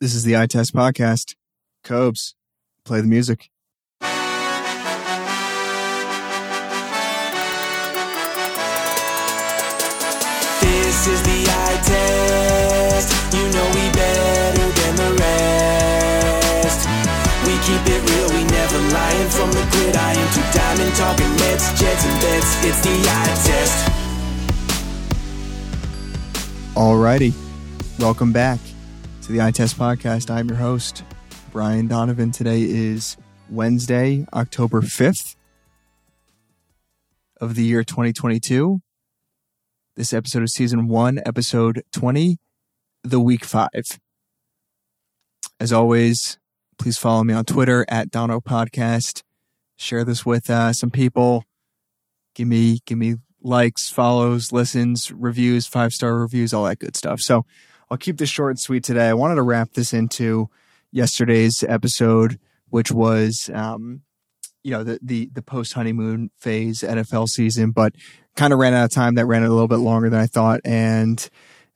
This is the Eye Test Podcast. Cobes, play the music. This is the eye test. You know we better than the rest. We keep it real, we never lying from the gridiron to diamond talking Mets, Jets, and bets. It's the eye test. Alrighty. Welcome back to the Eye Test Podcast. I'm your host, Brian Donovan. Today is Wednesday, October 5th of the year 2022. This episode is season one, episode 20, the week five. As always, please follow me on Twitter at Dono Podcast. Share this with uh, some people. Give me, give me likes, follows, listens, reviews, five star reviews, all that good stuff. So I'll keep this short and sweet today. I wanted to wrap this into yesterday's episode, which was, um, you know, the, the, the post honeymoon phase NFL season, but kind of ran out of time. That ran a little bit longer than I thought. And,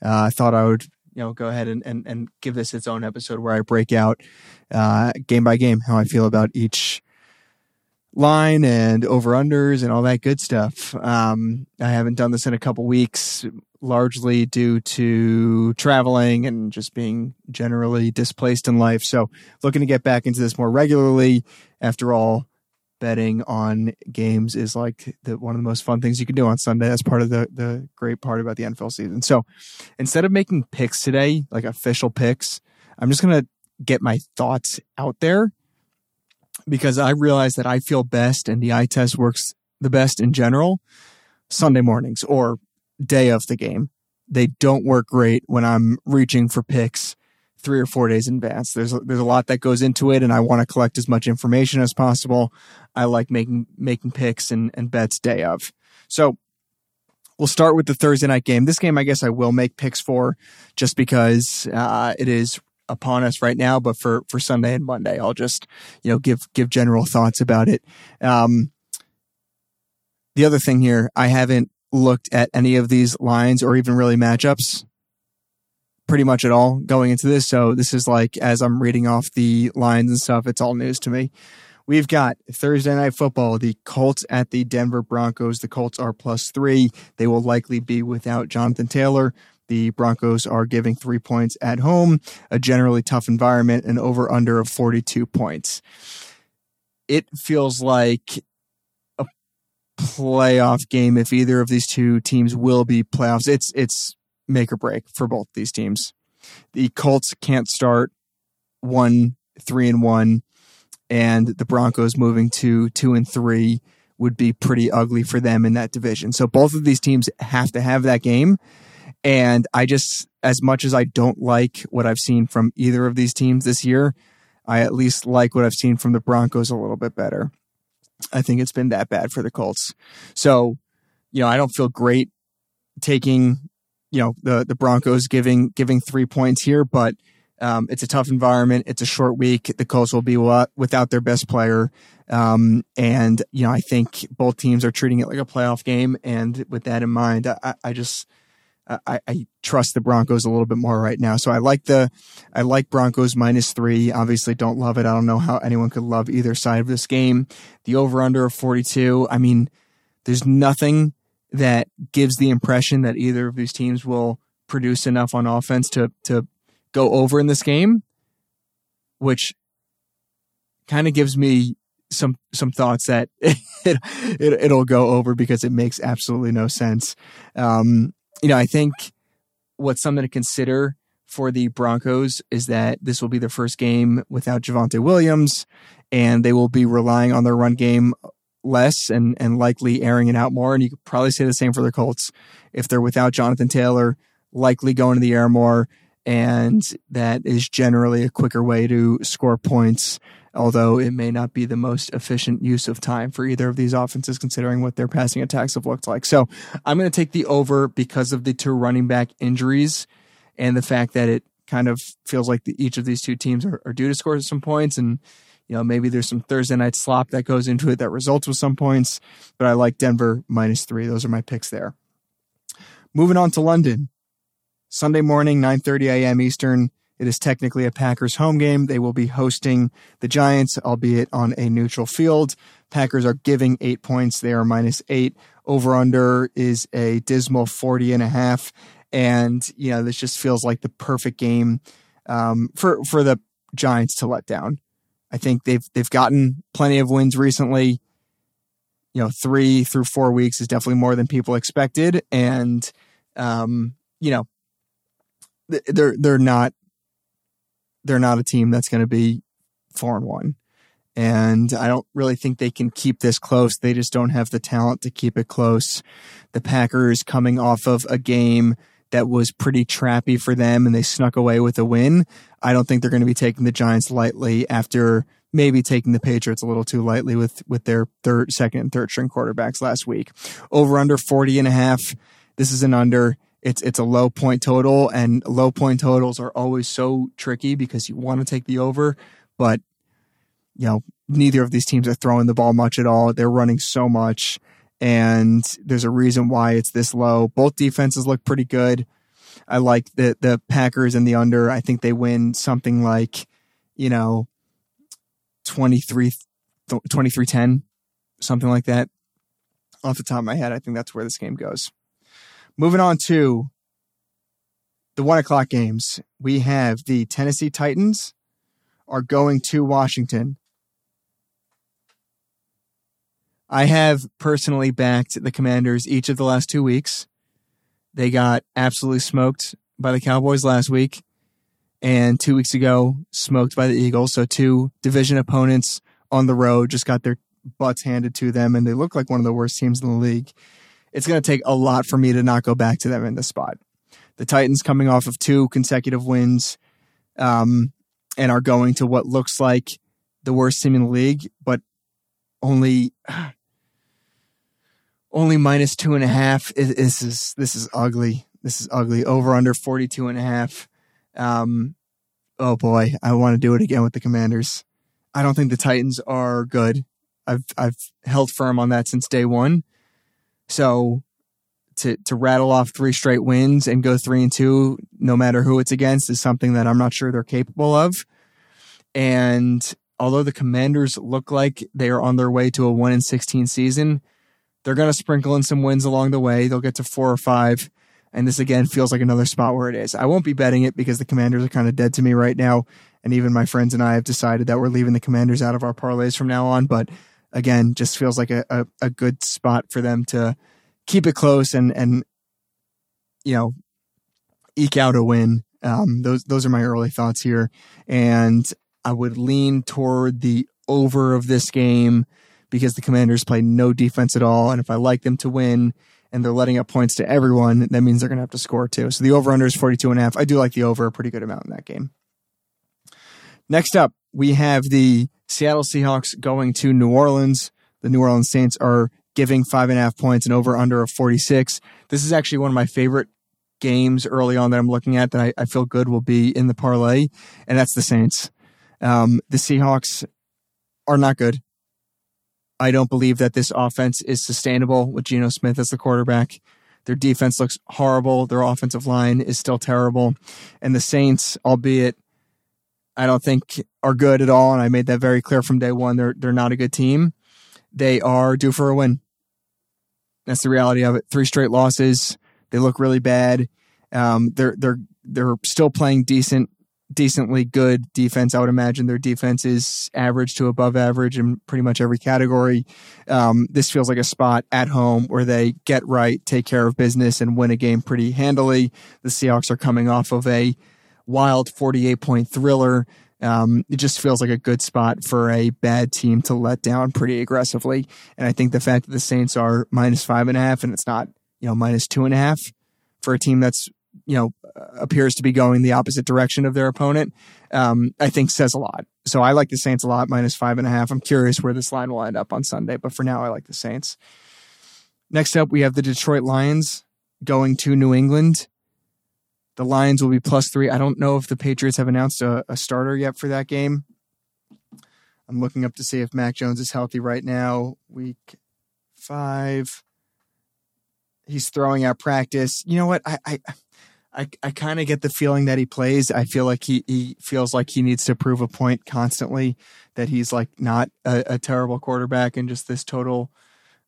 uh, I thought I would, you know, go ahead and, and, and give this its own episode where I break out, uh, game by game, how I feel about each, line and over unders and all that good stuff. Um, I haven't done this in a couple weeks, largely due to traveling and just being generally displaced in life. So looking to get back into this more regularly. After all, betting on games is like the, one of the most fun things you can do on Sunday. That's part of the, the great part about the NFL season. So instead of making picks today, like official picks, I'm just going to get my thoughts out there because I realize that I feel best and the eye test works the best in general Sunday mornings or day of the game. They don't work great when I'm reaching for picks three or four days in advance. There's a, there's a lot that goes into it, and I want to collect as much information as possible. I like making making picks and, and bets day of. So we'll start with the Thursday night game. This game, I guess, I will make picks for, just because uh, it is upon us right now, but for for Sunday and Monday, I'll just you know give give general thoughts about it. Um, the other thing here, I haven't looked at any of these lines or even really matchups pretty much at all going into this. So this is like as I'm reading off the lines and stuff, it's all news to me. We've got Thursday night football, the Colts at the Denver Broncos. The Colts are plus three. They will likely be without Jonathan Taylor. The Broncos are giving three points at home, a generally tough environment, and over under of 42 points. It feels like playoff game if either of these two teams will be playoffs. It's it's make or break for both these teams. The Colts can't start one, three and one, and the Broncos moving to two and three would be pretty ugly for them in that division. So both of these teams have to have that game. And I just, as much as I don't like what I've seen from either of these teams this year, I at least like what I've seen from the Broncos a little bit better. I think it's been that bad for the Colts. So, you know, I don't feel great taking, you know, the, the Broncos giving, giving three points here, but, um, it's a tough environment. It's a short week. The Colts will be without their best player. Um, and, you know, I think both teams are treating it like a playoff game. And with that in mind, I, I just, I, I, trust the Broncos a little bit more right now. So I like the, I like Broncos minus three. Obviously don't love it. I don't know how anyone could love either side of this game. The over under of 42. I mean, there's nothing that gives the impression that either of these teams will produce enough on offense to, to go over in this game, which kind of gives me some some thoughts that it, it will go over because it makes absolutely no sense. Um, you know, I think what's something to consider for the Broncos is that this will be their first game without Javonte Williams, and they will be relying on their run game less and and likely airing it out more. And you could probably say the same for the Colts if they're without Jonathan Taylor, likely going to the air more, and that is generally a quicker way to score points although it may not be the most efficient use of time for either of these offenses, considering what their passing attacks have looked like. So I'm going to take the over because of the two running back injuries and the fact that it kind of feels like the, each of these two teams are, are due to score some points and you know, maybe there's some Thursday night slop that goes into it that results with some points, but I like Denver minus three. Those are my picks there. Moving on to London. Sunday morning, 9:30 a.m. Eastern. It is technically a Packers home game. They will be hosting the Giants, albeit on a neutral field. Packers are giving eight points. They are minus eight. Over under is a dismal 40 and a half. And, you know, this just feels like the perfect game um, for, for the Giants to let down. I think they've, they've gotten plenty of wins recently. You know, three through four weeks is definitely more than people expected. And, um, you know, they're, they're not, they're not a team that's going to be four and one. And I don't really think they can keep this close. They just don't have the talent to keep it close. The Packers coming off of a game that was pretty trappy for them and they snuck away with a win. I don't think they're going to be taking the Giants lightly after maybe taking the Patriots a little too lightly with, with their third, second and third string quarterbacks last week. Over under 40 and a half. This is an under. It's, it's a low point total and low point totals are always so tricky because you want to take the over, but you know, neither of these teams are throwing the ball much at all. They're running so much, and there's a reason why it's this low. Both defenses look pretty good. I like the the Packers and the under. I think they win something like, you know, 23 10 something like that. Off the top of my head, I think that's where this game goes. Moving on to the one o'clock games, we have the Tennessee Titans are going to Washington. I have personally backed the Commanders each of the last two weeks. They got absolutely smoked by the Cowboys last week, and two weeks ago, smoked by the Eagles. So, two division opponents on the road just got their butts handed to them, and they look like one of the worst teams in the league. It's going to take a lot for me to not go back to them in this spot. The Titans coming off of two consecutive wins um, and are going to what looks like the worst team in the league, but only only minus two and a half. This is this is ugly. This is ugly. Over under 42 and a half. Um, oh boy, I want to do it again with the Commanders. I don't think the Titans are good. I've I've held firm on that since day one. So to to rattle off three straight wins and go three and two, no matter who it's against, is something that I'm not sure they're capable of. And although the Commanders look like they are on their way to a 1 in 16 season, they're going to sprinkle in some wins along the way. They'll get to four or five. And this again feels like another spot where it is. I won't be betting it because the Commanders are kind of dead to me right now. And even my friends and I have decided that we're leaving the Commanders out of our parlays from now on. But again, just feels like a, a, a good spot for them to keep it close and, and, you know, eke out a win. Um, those, those are my early thoughts here. And I would lean toward the over of this game because the Commanders play no defense at all. And if I like them to win and they're letting up points to everyone, that means they're going to have to score too. So the over under is 42 and a half. I do like the over a pretty good amount in that game. Next up, we have the Seattle Seahawks going to New Orleans. The New Orleans Saints are giving five and a half points and over under of 46. This is actually one of my favorite games early on that I'm looking at that I, I feel good will be in the parlay, and that's the Saints. Um, the Seahawks are not good. I don't believe that this offense is sustainable with Geno Smith as the quarterback. Their defense looks horrible. Their offensive line is still terrible. And the Saints, albeit I don't think are good at all, and I made that very clear from day one, they're they're not a good team. They are due for a win. That's the reality of it. Three straight losses. They look really bad. Um, they're they're they're still playing decent decently good defense. I would imagine their defense is average to above average in pretty much every category. Um, this feels like a spot at home where they get right, take care of business, and win a game pretty handily. The Seahawks are coming off of a wild 48 point thriller. Um, it just feels like a good spot for a bad team to let down pretty aggressively. And I think the fact that the Saints are minus five and a half and it's not, you know, minus two and a half for a team that's you know, appears to be going the opposite direction of their opponent, um, I think says a lot. So I like the Saints a lot, minus five and a half. I'm curious where this line will end up on Sunday, but for now, I like the Saints. Next up, we have the Detroit Lions going to New England. The Lions will be plus three. I don't know if the Patriots have announced a, a starter yet for that game. I'm looking up to see if Mac Jones is healthy right now. Week five. He's throwing out practice. You know what? I, I I, I kind of get the feeling that he plays. I feel like he, he feels like he needs to prove a point constantly that he's like not a, a terrible quarterback and just this total,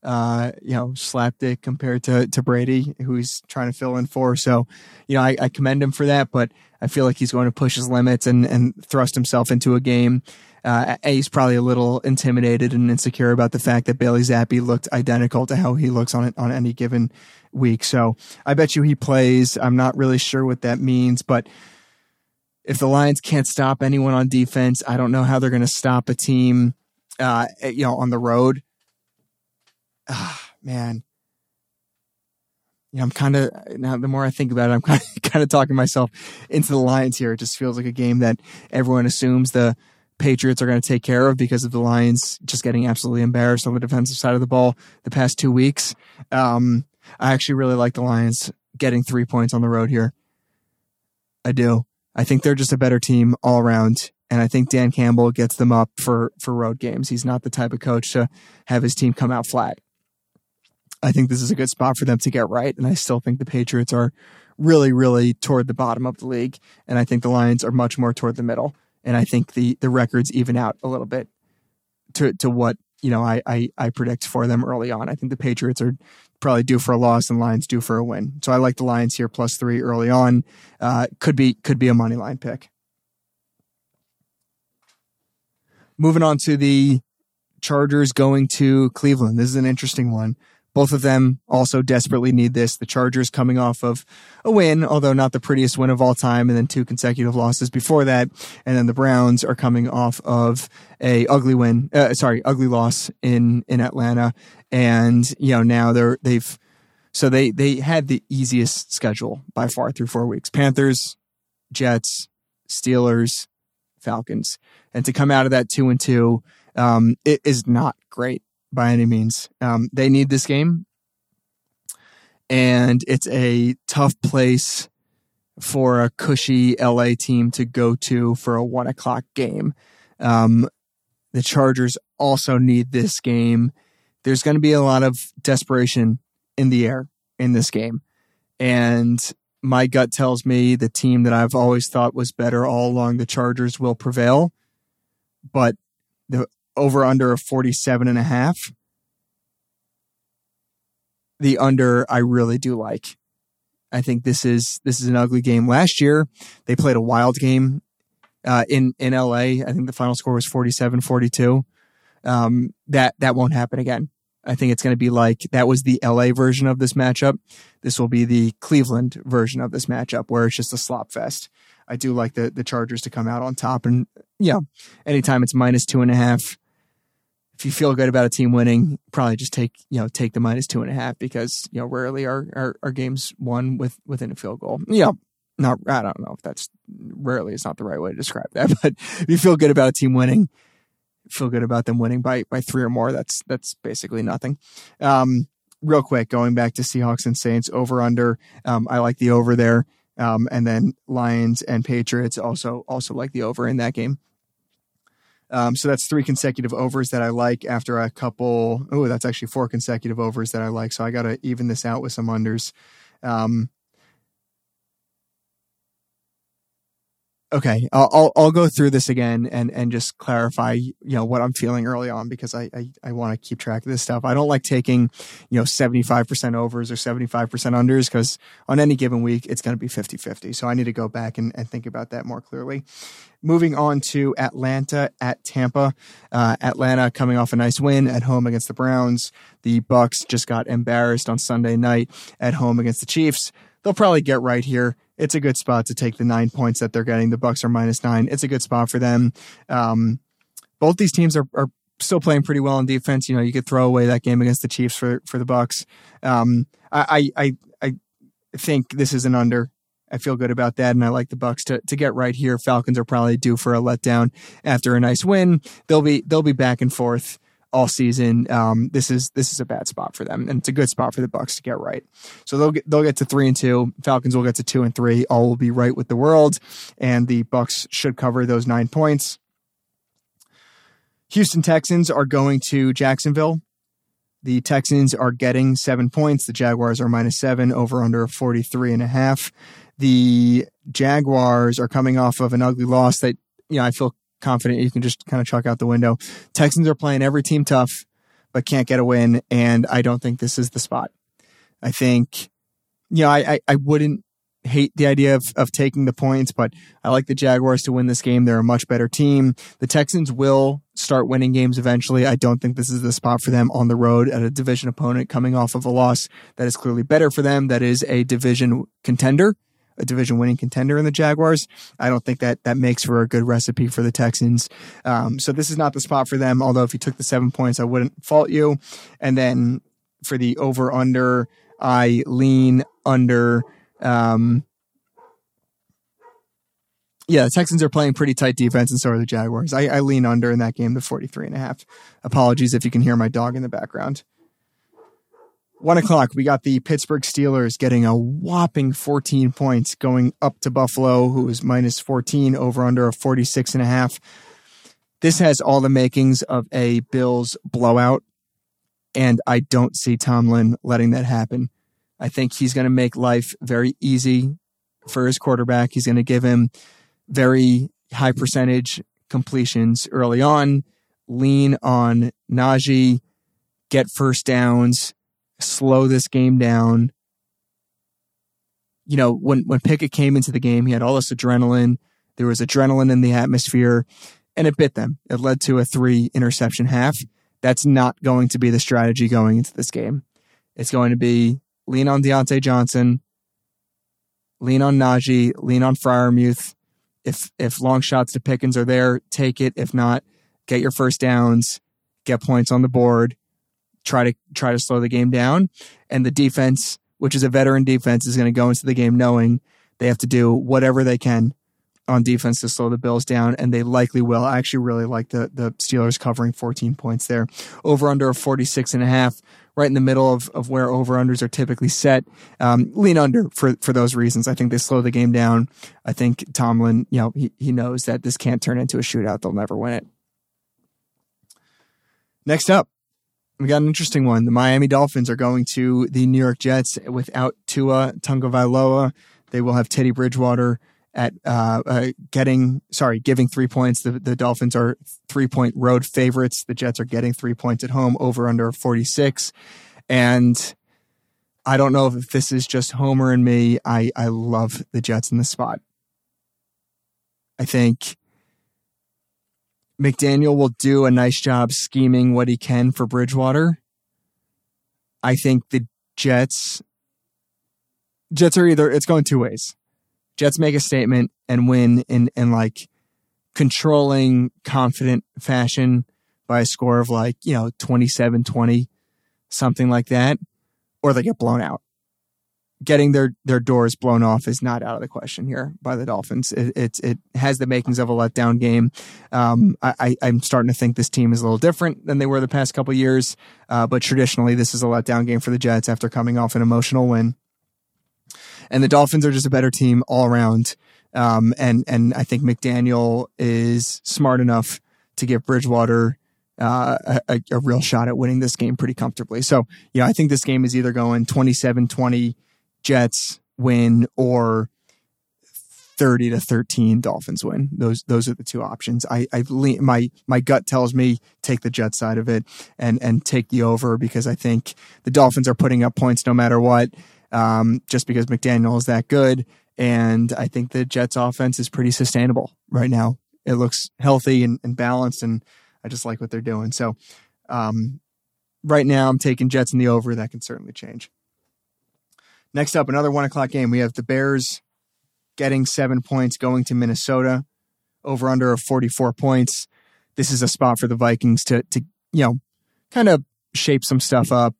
uh, you know, slapdick compared to, to Brady, who he's trying to fill in for. So, you know, I, I commend him for that, but I feel like he's going to push his limits and, and thrust himself into a game. Uh, he's probably a little intimidated and insecure about the fact that Bailey Zappe looked identical to how he looks on it on any given week. So I bet you he plays. I'm not really sure what that means, but if the Lions can't stop anyone on defense, I don't know how they're going to stop a team, uh, you know, on the road. Ah, man. You know, I'm kind of now. The more I think about it, I'm kind of, kind of talking myself into the Lions here. It just feels like a game that everyone assumes the Patriots are going to take care of because of the Lions just getting absolutely embarrassed on the defensive side of the ball the past two weeks. Um, I actually really like the Lions getting three points on the road here. I do. I think they're just a better team all around. And I think Dan Campbell gets them up for, for road games. He's not the type of coach to have his team come out flat. I think this is a good spot for them to get right. And I still think the Patriots are really, really toward the bottom of the league. And I think the Lions are much more toward the middle. And I think the, the records even out a little bit to, to what, you know, I, I, I predict for them early on. I think the Patriots are probably due for a loss and Lions due for a win. So I like the Lions here plus three early on. Uh, could be could be a money line pick. Moving on to the Chargers going to Cleveland. This is an interesting one. Both of them also desperately need this. The Chargers coming off of a win, although not the prettiest win of all time, and then two consecutive losses before that. And then the Browns are coming off of a ugly win, uh, sorry, ugly loss in in Atlanta, and you know now they're they've so they they had the easiest schedule by far through four weeks: Panthers, Jets, Steelers, Falcons, and to come out of that two and two, um, it is not great by any means. Um, they need this game, and it's a tough place for a cushy LA team to go to for a one o'clock game. Um, the Chargers also need this game. There's going to be a lot of desperation in the air in this game. And my gut tells me the team that I've always thought was better all along, the Chargers, will prevail. But the over under of 47 and a half. The under I really do like. I think this is this is an ugly game. Last year they played a wild game uh, in in LA. I think the final score was 47-42. Um, that that won't happen again. I think it's going to be like that was the LA version of this matchup. This will be the Cleveland version of this matchup where it's just a slop fest. I do like the the Chargers to come out on top, and yeah, anytime it's minus two and a half, if you feel good about a team winning, probably just take you know take the minus two and a half because you know rarely are are games won with within a field goal. Yeah, not I don't know if that's rarely is not the right way to describe that, but if you feel good about a team winning, feel good about them winning by by three or more. That's that's basically nothing. Um, real quick, going back to Seahawks and Saints over under. Um, I like the over there. Um, and then Lions and Patriots also also like the over in that game. Um, so that's three consecutive overs that I like after a couple. Oh, that's actually four consecutive overs that I like. So I got to even this out with some unders. Um, okay, I'll, I'll, go through this again and and just clarify, you know, what I'm feeling early on because I I, I want to keep track of this stuff. I don't like taking, you know, 75% overs or 75% unders because on any given week it's going to be 50-50. So I need to go back and, and think about that more clearly. Moving on to Atlanta at Tampa. Uh, Atlanta coming off a nice win at home against the Browns. The Bucs just got embarrassed on Sunday night at home against the Chiefs. They'll probably get right here it's a good spot to take the nine points that they're getting. The Bucs are minus nine. It's a good spot for them. Um, both these teams are, are still playing pretty well on defense. You know, you could throw away that game against the Chiefs for for the Bucs. Um, I, I I think this is an under. I feel good about that, and I like the Bucs to to get right here. Falcons are probably due for a letdown after a nice win. They'll be they'll be back and forth all season. Um, this is this is a bad spot for them, and it's a good spot for the Bucs to get right. So they'll get they'll get to three and two. Falcons will get to two and three. All will be right with the world, and the Bucs should cover those nine points. Houston Texans are going to Jacksonville. The Texans are getting seven points. The Jaguars are minus seven over under 43 and a half. The Jaguars are coming off of an ugly loss that, you know, I feel confident you can just kind of chuck out the window. Texans are playing every team tough, but can't get a win. And I don't think this is the spot. I think, you know, I, I, I wouldn't hate the idea of, of taking the points, but I like the Jaguars to win this game. They're a much better team. The Texans will start winning games eventually. I don't think this is the spot for them on the road at a division opponent coming off of a loss that is clearly better for them. That is a division contender, a division winning contender in the Jaguars. I don't think that that makes for a good recipe for the Texans. Um, so this is not the spot for them. Although if you took the seven points, I wouldn't fault you. And then for the over under, I lean under um, yeah, the Texans are playing pretty tight defense, and so are the Jaguars. I, I lean under in that game to 43 and a half. Apologies if you can hear my dog in the background. One o'clock, we got the Pittsburgh Steelers getting a whopping 14 points going up to Buffalo, who is minus 14 over under a 46 and a half. This has all the makings of a Bills blowout, and I don't see Tomlin letting that happen. I think he's going to make life very easy for his quarterback. He's going to give him very high percentage completions early on, lean on Najee, get first downs, slow this game down. You know, when, when Pickett came into the game, he had all this adrenaline. There was adrenaline in the atmosphere and it bit them. It led to a three interception half. That's not going to be the strategy going into this game. It's going to be lean on Diontae Johnson, lean on Najee, lean on Freiermuth. If if long shots to Pickens are there, take it. If not, get your first downs, get points on the board, try to try to slow the game down. And the defense, which is a veteran defense, is going to go into the game knowing they have to do whatever they can on defense to slow the Bills down, and they likely will. I actually really like the the Steelers covering 14 points there. Over under a 46 and a half right in the middle of, of where over unders are typically set. Um, lean under for, for those reasons. I think they slow the game down. I think Tomlin, you know, he, he knows that this can't turn into a shootout. They'll never win it. Next up, we got an interesting one. The Miami Dolphins are going to the New York Jets without Tua Tagovailoa. They will have Teddy Bridgewater at uh, uh, getting sorry giving three points. The, the Dolphins are three point road favorites. The Jets are getting three points at home over under forty six, and I don't know if this is just Homer and me. I I love the Jets in the spot. I think McDaniel will do a nice job scheming what he can for Bridgewater. I think the Jets Jets are either it's going two ways. Jets make a statement and win in, in like controlling, confident fashion by a score of like, you know, 27 20, something like that, or they get blown out. Getting their, their doors blown off is not out of the question here by the Dolphins. It, it, it has the makings of a letdown game. Um, I, I'm starting to think this team is a little different than they were the past couple years. Uh, but traditionally, this is a letdown game for the Jets after coming off an emotional win and the Dolphins are just a better team all around. Um, and and I think McDaniel is smart enough to give Bridgewater uh, a, a, real shot at winning this game pretty comfortably. So, yeah, I think this game is either going 27-20 Jets win or 30 to 13 Dolphins win. Those those are the two options. I I my my gut tells me take the Jets side of it and and take the over because I think the Dolphins are putting up points no matter what um, just because McDaniel is that good. And I think the Jets offense is pretty sustainable right now. It looks healthy and, and balanced, and I just like what they're doing. So, um, right now, I'm taking Jets in the over. That can certainly change. Next up, another one o'clock game. We have the Bears getting seven points going to Minnesota, over under of 44 points. This is a spot for the Vikings to, to you know, kind of shape some stuff up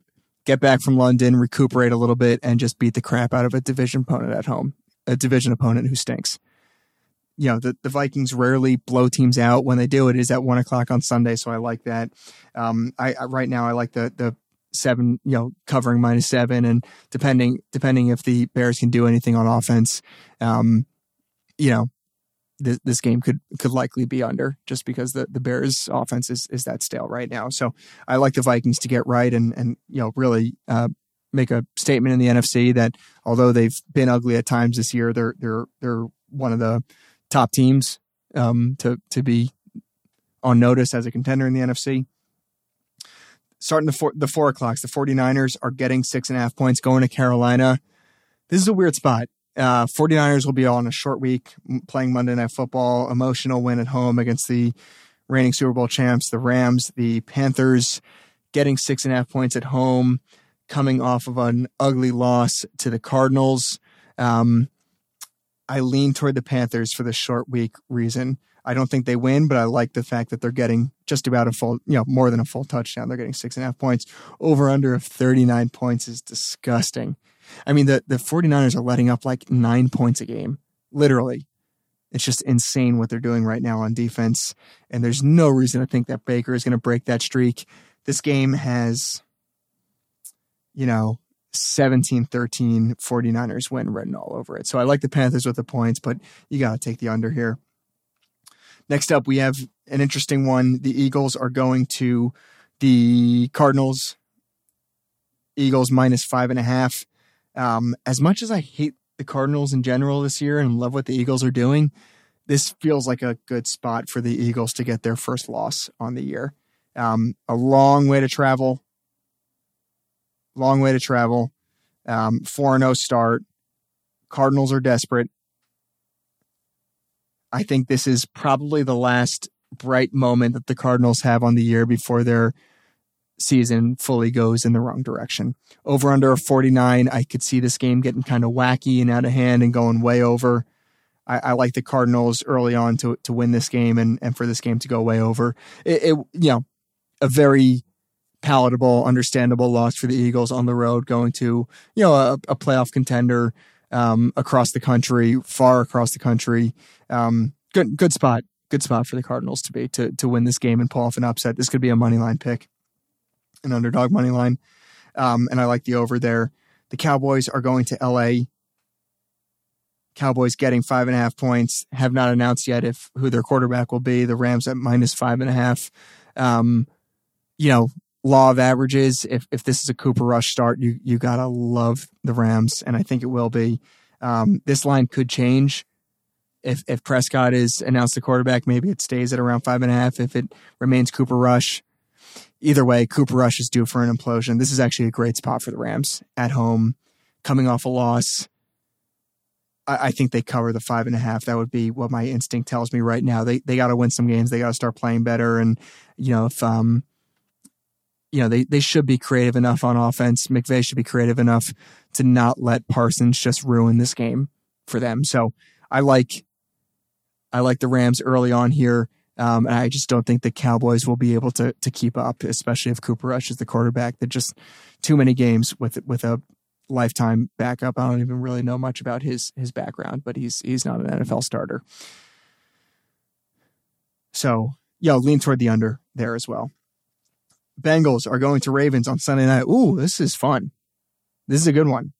get back from London, recuperate a little bit, and just beat the crap out of a division opponent at home, a division opponent who stinks. You know, the, the Vikings rarely blow teams out. When they do, it is at one o'clock on Sunday, so I like that. Um, I, I right now I like the the seven, you know, covering minus seven, and depending depending if the Bears can do anything on offense, um, you know, this, this game could could likely be under just because the, the Bears offense is, is that stale right now. So I like the Vikings to get right and and you know really uh, make a statement in the NFC that although they've been ugly at times this year, they're they're they're one of the top teams um, to to be on notice as a contender in the NFC. Starting the four, the four o'clocks, the 49ers are getting six and a half points going to Carolina. This is a weird spot. Uh, 49ers will be on a short week playing Monday Night Football, emotional win at home against the reigning Super Bowl champs, the Rams, the Panthers getting six and a half points at home, coming off of an ugly loss to the Cardinals. Um, I lean toward the Panthers for the short week reason. I don't think they win, but I like the fact that they're getting just about a full, you know, more than a full touchdown. They're getting six and a half points. Over under of 39 points is disgusting. I mean, the, the 49ers are letting up like nine points a game, literally. It's just insane what they're doing right now on defense. And there's no reason to think that Baker is going to break that streak. This game has, you know, 17 13 49ers win written all over it. So I like the Panthers with the points, but you got to take the under here. Next up, we have an interesting one. The Eagles are going to the Cardinals. Eagles minus five and a half. Um, as much as I hate the Cardinals in general this year and love what the Eagles are doing, this feels like a good spot for the Eagles to get their first loss on the year. Um, a long way to travel. Long way to travel. Um, 4 0 start. Cardinals are desperate. I think this is probably the last bright moment that the Cardinals have on the year before their season fully goes in the wrong direction. Over under 49, I could see this game getting kind of wacky and out of hand and going way over. I, I, like the Cardinals early on to to win this game and and for this game to go way over. It, it you know a very palatable, understandable loss for the Eagles on the road, going to you know a, a playoff contender um, across the country, far across the country. Um, good good spot, good spot for the Cardinals to be to to win this game and pull off an upset. This could be a money line pick an underdog money line. Um, and I like the over there. The Cowboys are going to LA. Cowboys getting five and a half points. Have not announced yet if who their quarterback will be. The Rams at minus five and a half. Um, you know, law of averages. If if this is a Cooper Rush start, you you gotta love the Rams, and I think it will be. Um, this line could change if if Prescott is announced the quarterback. Maybe it stays at around five and a half. If it remains Cooper Rush, either way, Cooper Rush is due for an implosion. This is actually a great spot for the Rams at home, coming off a loss. I, think they cover the five and a half. That would be what my instinct tells me right now. They they got to win some games. They got to start playing better. And you know if um, you know they they should be creative enough on offense. McVay should be creative enough to not let Parsons just ruin this game for them. So I like I like the Rams early on here. Um, and I just don't think the Cowboys will be able to to keep up, especially if Cooper Rush is the quarterback. They're just too many games with with a lifetime backup. I don't even really know much about his his background, but he's he's not an NFL starter. So yeah, lean toward the under there as well. Bengals are going to Ravens on Sunday night. Ooh, this is fun. This is a good one.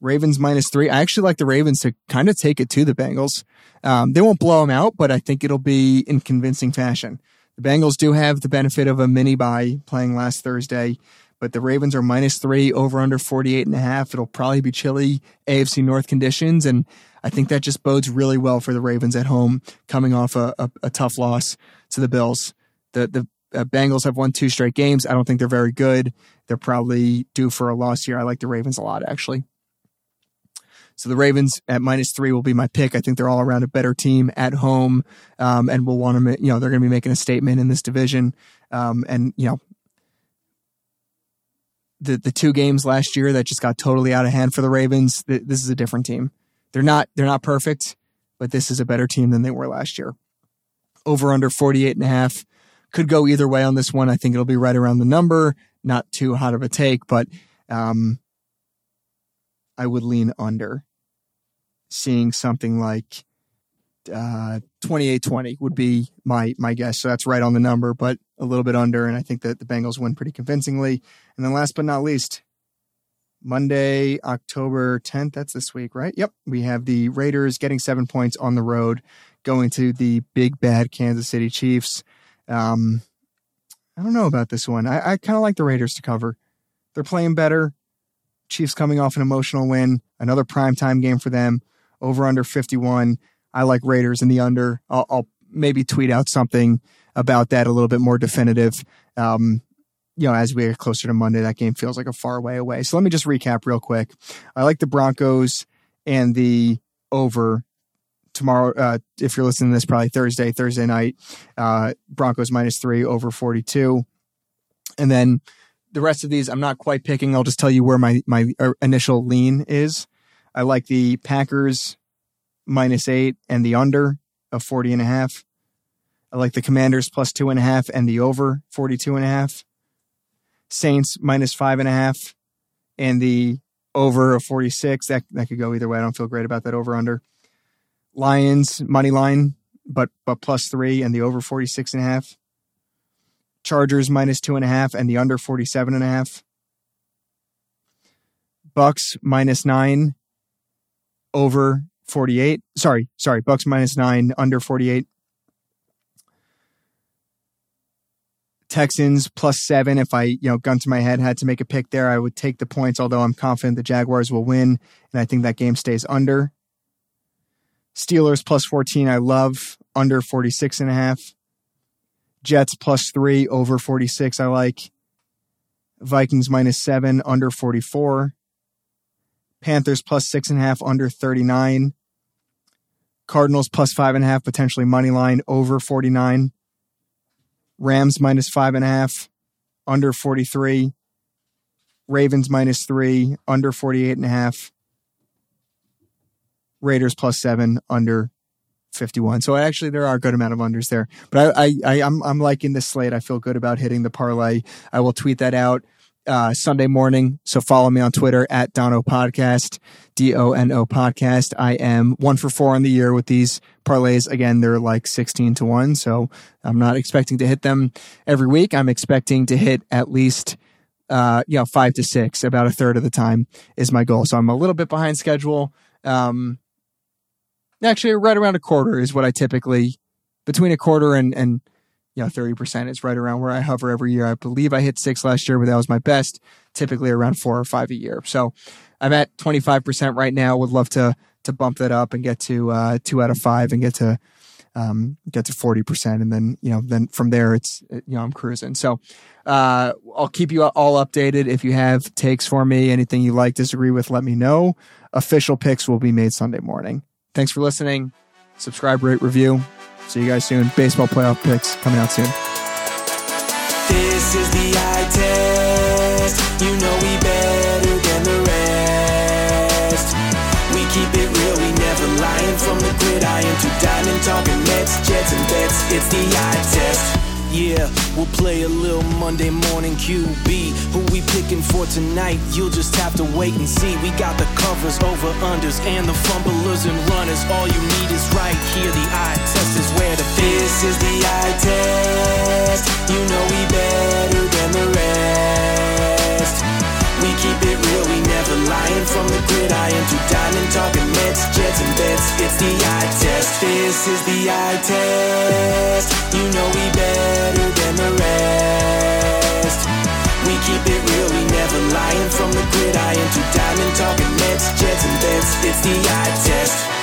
Ravens minus three. I actually like the Ravens to kind of take it to the Bengals. Um, they won't blow them out, but I think it'll be in convincing fashion. The Bengals do have the benefit of a mini bye playing last Thursday, but the Ravens are minus three over under 48 and a half. It'll probably be chilly AFC North conditions. And I think that just bodes really well for the Ravens at home coming off a, a, a tough loss to the Bills. The, the uh, Bengals have won two straight games. I don't think they're very good. They're probably due for a loss here. I like the Ravens a lot, actually. So the Ravens at minus three will be my pick. I think they're all around a better team at home, um, and will want to, you know, they're going to be making a statement in this division. Um, and you know, the the two games last year that just got totally out of hand for the Ravens. Th- this is a different team. They're not they're not perfect, but this is a better team than they were last year. Over under 48 and a half could go either way on this one. I think it'll be right around the number. Not too hot of a take, but um, I would lean under. Seeing something like uh, 28-20 would be my my guess. So that's right on the number, but a little bit under. And I think that the Bengals win pretty convincingly. And then last but not least, Monday, October 10th. That's this week, right? Yep. We have the Raiders getting seven points on the road, going to the big bad Kansas City Chiefs. Um, I don't know about this one. I, I kind of like the Raiders to cover. They're playing better. Chiefs coming off an emotional win, another primetime game for them, over under 51. I like Raiders in the under. I'll, I'll maybe tweet out something about that a little bit more definitive. Um, you know, as we get closer to Monday, that game feels like a far way away. So let me just recap real quick. I like the Broncos and the over tomorrow. Uh, if you're listening to this, probably Thursday, Thursday night, uh, Broncos minus three over 42. And then the rest of these, I'm not quite picking. I'll just tell you where my, my uh, initial lean is. I like the Packers minus eight and the under of 40 and a half. I like the Commanders plus two and a half and the over 42 and a half. Saints minus five and a half and the over of 46. That, that could go either way. I don't feel great about that over under. Lions money line, but, but plus three and the over 46 and a half. Chargers minus two and a half and the under 47 and a half. Bucs minus nine over 48. Sorry, sorry. Bucs minus nine, under 48. Texans plus seven. If I, you know, gun to my head, had to make a pick there, I would take the points, although I'm confident the Jaguars will win. And I think that game stays under. Steelers plus 14. I love under 46 and a half. Jets plus three, over 46. I like. Vikings minus seven, under 44. Panthers plus six and a half, under 39. Cardinals plus five and a half, potentially money line, over 49. Rams minus five and a half, under 43. Ravens minus three, under 48 and a half. Raiders plus seven, under 51. So actually, there are a good amount of unders there. But I, I, I am I'm, I'm liking this slate. I feel good about hitting the parlay. I will tweet that out uh, Sunday morning. So follow me on Twitter at Dono Podcast, D O N O Podcast. I am one for four on the year with these parlays. Again, they're like 16 to one. So I'm not expecting to hit them every week. I'm expecting to hit at least, uh, you know, five to six, about a third of the time is my goal. So I'm a little bit behind schedule. Um, actually right around a quarter is what I typically between a quarter and, and, you know, 30% is right around where I hover every year. I believe I hit six last year, but that was my best, typically around four or five a year. So I'm at 25% right now. Would love to, to bump that up and get to, uh, two out of five and get to, um, get to 40%. And then, you know, then from there, it's, you know, I'm cruising. So, uh, I'll keep you all updated. If you have takes for me, anything you like, disagree with, let me know. Official picks will be made Sunday morning. Thanks for listening. Subscribe, rate, review. See you guys soon. Baseball playoff picks coming out soon. This is the eye test. You know we better than the rest. We keep it real, we never lying from the gridiron to diamond talking Mets, Jets, and bets. It's the eye test. Yeah, we'll play a little Monday morning QB. Who we picking for tonight? You'll just have to wait and see. We got the covers, over unders, and the fumblers and runners. All you need is right here. The eye test is where the this is the eye test. You know we better than the rest. We keep it real, we never lying from the gridiron to diamond talking Mets, Jets, and bets. It's the eye test. This is the eye test. You know we better than the rest. We keep it real, we never lying from the gridiron to diamond talking Mets, Jets, and bets. It's the eye test.